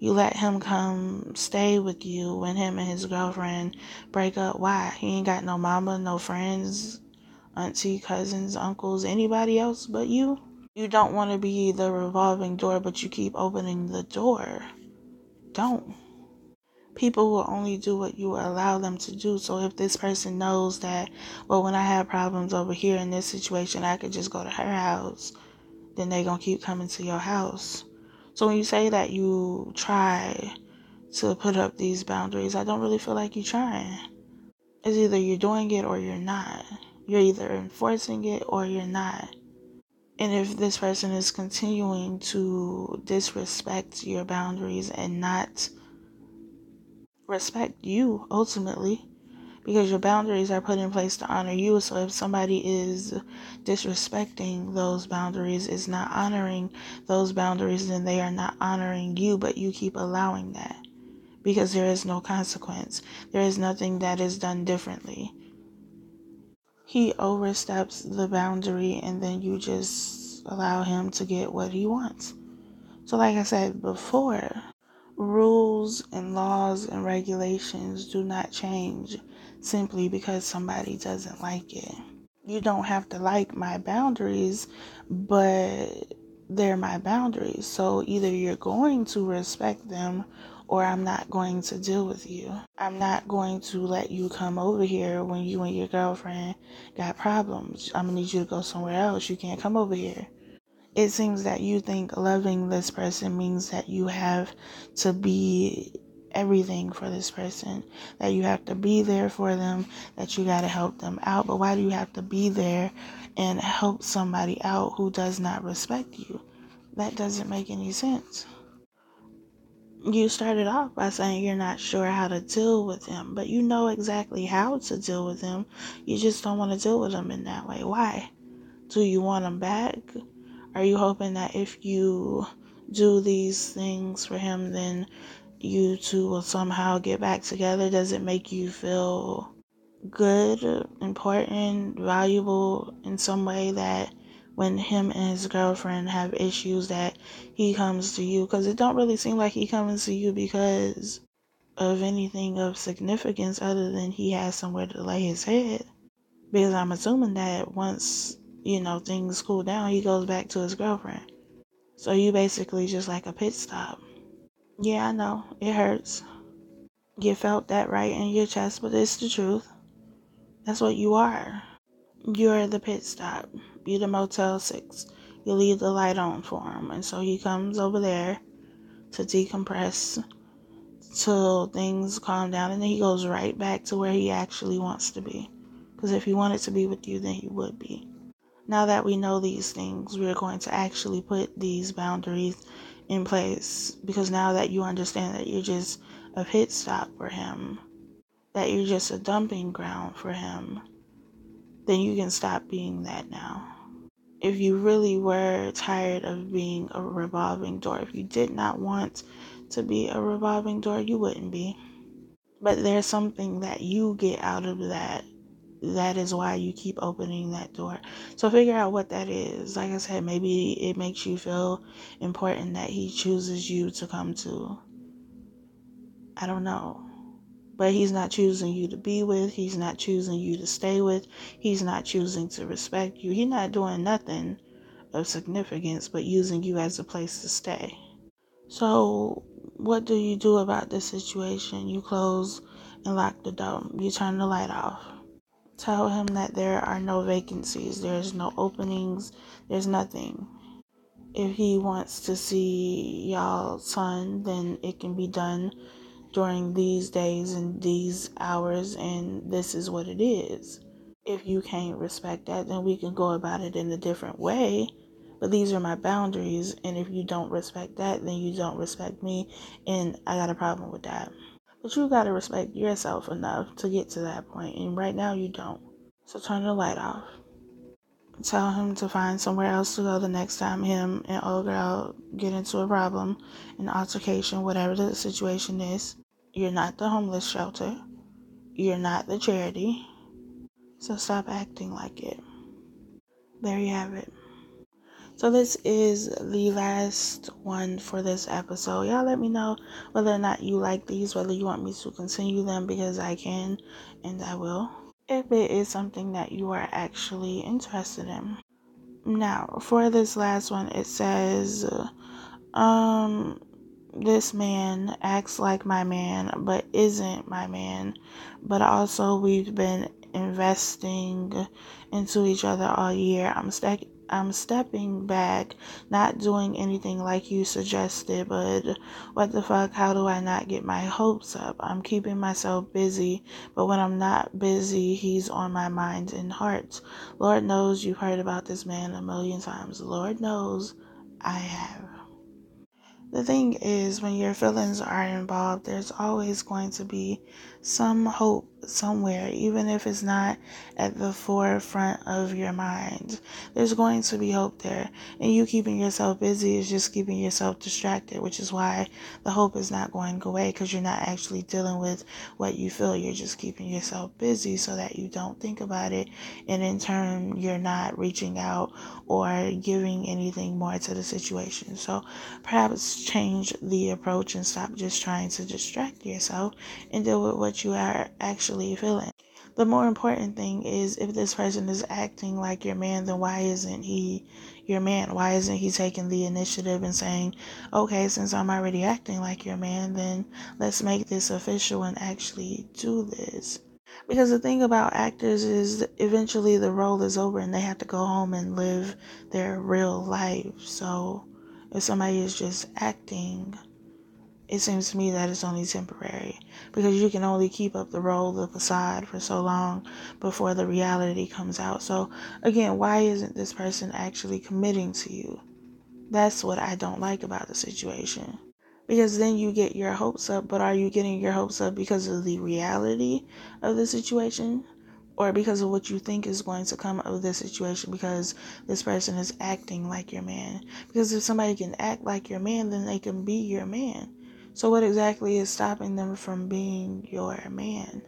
You let him come stay with you when him and his girlfriend break up. Why? He ain't got no mama, no friends, auntie, cousins, uncles, anybody else but you. You don't want to be the revolving door, but you keep opening the door. Don't. People will only do what you allow them to do. So if this person knows that, well, when I have problems over here in this situation, I could just go to her house, then they gonna keep coming to your house. So when you say that you try to put up these boundaries, I don't really feel like you're trying. It's either you're doing it or you're not. You're either enforcing it or you're not. And if this person is continuing to disrespect your boundaries and not respect you ultimately, because your boundaries are put in place to honor you. So if somebody is disrespecting those boundaries, is not honoring those boundaries, then they are not honoring you, but you keep allowing that because there is no consequence. There is nothing that is done differently. He oversteps the boundary and then you just allow him to get what he wants. So, like I said before, rules and laws and regulations do not change simply because somebody doesn't like it. You don't have to like my boundaries, but they're my boundaries. So either you're going to respect them or I'm not going to deal with you. I'm not going to let you come over here when you and your girlfriend got problems. I'm gonna need you to go somewhere else. You can't come over here. It seems that you think loving this person means that you have to be everything for this person, that you have to be there for them, that you got to help them out. But why do you have to be there and help somebody out who does not respect you? That doesn't make any sense. You started off by saying you're not sure how to deal with them, but you know exactly how to deal with them. You just don't want to deal with them in that way. Why? Do you want them back? Are you hoping that if you do these things for him, then you two will somehow get back together? Does it make you feel good, important, valuable in some way that when him and his girlfriend have issues that he comes to you? Because it don't really seem like he comes to you because of anything of significance other than he has somewhere to lay his head. Because i'm assuming that once you know things cool down he goes back to his girlfriend. So you basically just like a pit stop yeah, I know. It hurts. You felt that right in your chest, but it's the truth. That's what you are. You're the pit stop. You're the Motel 6. You leave the light on for him. And so he comes over there to decompress till things calm down. And then he goes right back to where he actually wants to be. Because if he wanted to be with you, then he would be. Now that we know these things, we're going to actually put these boundaries in place because now that you understand that you're just a pit stop for him, that you're just a dumping ground for him, then you can stop being that now. If you really were tired of being a revolving door, if you did not want to be a revolving door, you wouldn't be. But there's something that you get out of that that is why you keep opening that door. So figure out what that is. Like I said, maybe it makes you feel important that he chooses you to come to. I don't know. But he's not choosing you to be with. He's not choosing you to stay with. He's not choosing to respect you. He's not doing nothing of significance but using you as a place to stay. So, what do you do about this situation? You close and lock the door. You turn the light off Tell him that there are no vacancies, there's no openings, there's nothing. If he wants to see y'all son, then it can be done during these days and these hours, and this is what it is. If you can't respect that, then we can go about it in a different way. But these are my boundaries, and if you don't respect that, then you don't respect me, and I got a problem with that. But you got to respect yourself enough to get to that. And right now, you don't. So turn the light off. Tell him to find somewhere else to go the next time him and old girl get into a problem, an altercation, whatever the situation is. You're not the homeless shelter. You're not the charity. So stop acting like it. There you have it. So this is the last one for this episode. Y'all let me know whether or not you like these, whether you want me to continue them because I can and I will. If it is something that you are actually interested in. Now, for this last one, it says, um, this man acts like my man, but isn't my man. But also, we've been investing into each other all year. I'm stuck I'm stepping back, not doing anything like you suggested, but what the fuck? How do I not get my hopes up? I'm keeping myself busy, but when I'm not busy, he's on my mind and heart. Lord knows you've heard about this man a million times. Lord knows I have. The thing is, when your feelings are involved, there's always going to be some hope somewhere, even if it's not at the forefront of your mind. There's going to be hope there. And you keeping yourself busy is just keeping yourself distracted, which is why the hope is not going away because you're not actually dealing with what you feel. You're just keeping yourself busy so that you don't think about it. And in turn, you're not reaching out or giving anything more to the situation. So perhaps change the approach and stop just trying to distract yourself and deal with what you are actually feeling. The more important thing is if this person is acting like your man, then why isn't he your man? Why isn't he taking the initiative and saying, okay, since I'm already acting like your man, then let's make this official and actually do this? Because the thing about actors is eventually the role is over and they have to go home and live their real life. So if somebody is just acting, it seems to me that it's only temporary because you can only keep up the role, the facade for so long before the reality comes out. So, again, why isn't this person actually committing to you? That's what I don't like about the situation. Because then you get your hopes up, but are you getting your hopes up because of the reality of the situation? Or because of what you think is going to come of this situation because this person is acting like your man. Because if somebody can act like your man, then they can be your man so, what exactly is stopping them from being your man?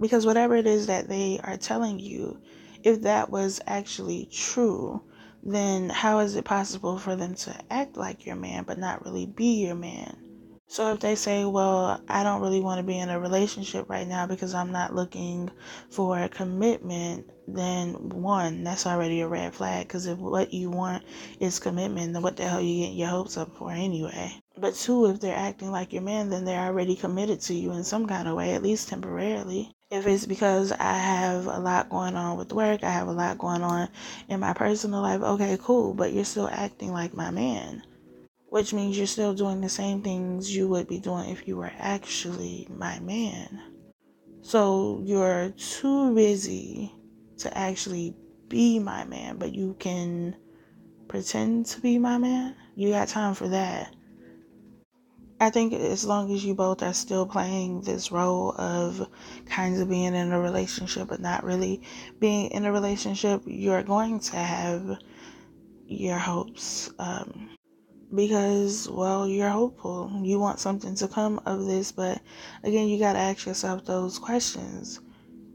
Because whatever it is that they are telling you, if that was actually true, then how is it possible for them to act like your man but not really be your man? So if they say, well, I don't really want to be in a relationship right now because I'm not looking for a commitment, then one, that's already a red flag. Because if what you want is commitment, then what the hell are you getting your hopes up for anyway? But two, if they're acting like your man, then they're already committed to you in some kind of way, at least temporarily. If it's because I have a lot going on with work, I have a lot going on in my personal life, okay, cool, but you're still acting like my man which means you're still doing the same things you would be doing if you were actually my man. So you're too busy to actually be my man, but you can pretend to be my man. You got time for that. I think as long as you both are still playing this role of kinds of being in a relationship but not really being in a relationship, you're going to have your hopes um, because well you're hopeful. You want something to come of this but again you got to ask yourself those questions.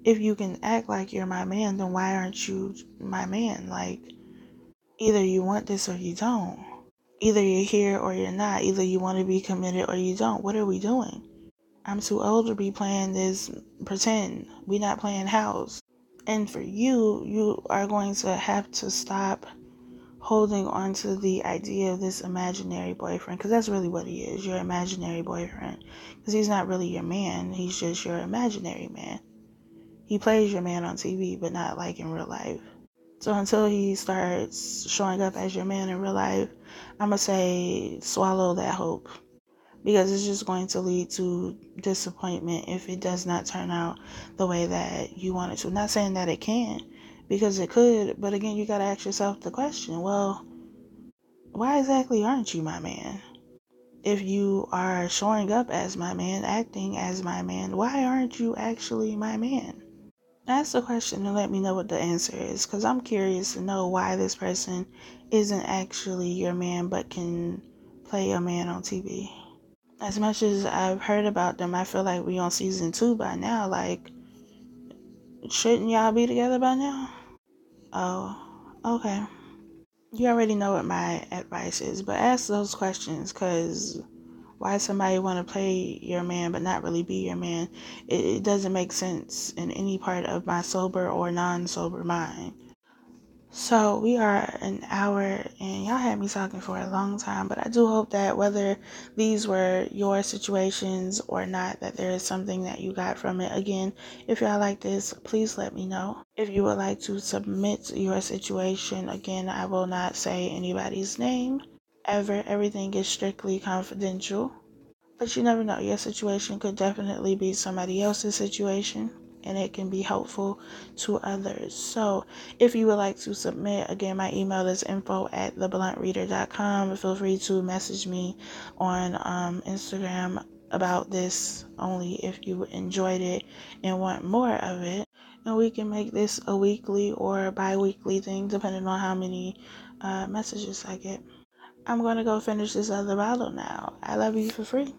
If you can act like you're my man then why aren't you my man? Like either you want this or you don't either you're here or you're not. Either you want to be committed or you don't. What are we doing? I'm too old to be playing this pretend. We not playing house. And for you you are going to have to stop holding on to the idea of this imaginary boyfriend because that's really what he is your imaginary boyfriend. Because he's not really your man he's just your imaginary man. He plays your man on tv but not like in real life so until he starts showing up as your man in real life i'm gonna say swallow that hope because it's just going to lead to disappointment if it does not turn out the way that you want it to not saying that it can because it could. But again, you got to ask yourself the question well, why exactly aren't you my man? If you are showing up as my man, acting as my man, why aren't you actually my man? Ask the question and let me know what the answer is because I'm curious to know why this person isn't actually your man but can play a man on TV. As much as I've heard about them, I feel like we on season two by now. Like, shouldn't y'all be together by now? Oh, okay. You already know what my advice is, but ask those questions because why somebody want to play your man but not really be your man it, it doesn't make sense in any part of my sober or non-sober mind. So we are an hour and y'all had me talking for a long time but i do hope that whether these were your situations or not that there is something that you got from it. Again if y'all like this please let me know. If you would like to submit your situation again i will not say anybody's name ever. Everything is strictly confidential. But you never know. Your situation could definitely be somebody else's situation and it can be helpful to others. So, if you would like to submit, again, my email is info at thebluntreader.com. Feel free to message me on um, Instagram about this only if you enjoyed it and want more of it. And we can make this a weekly or bi weekly thing depending on how many uh, messages I get. I'm going to go finish this other bottle now. I love you for free.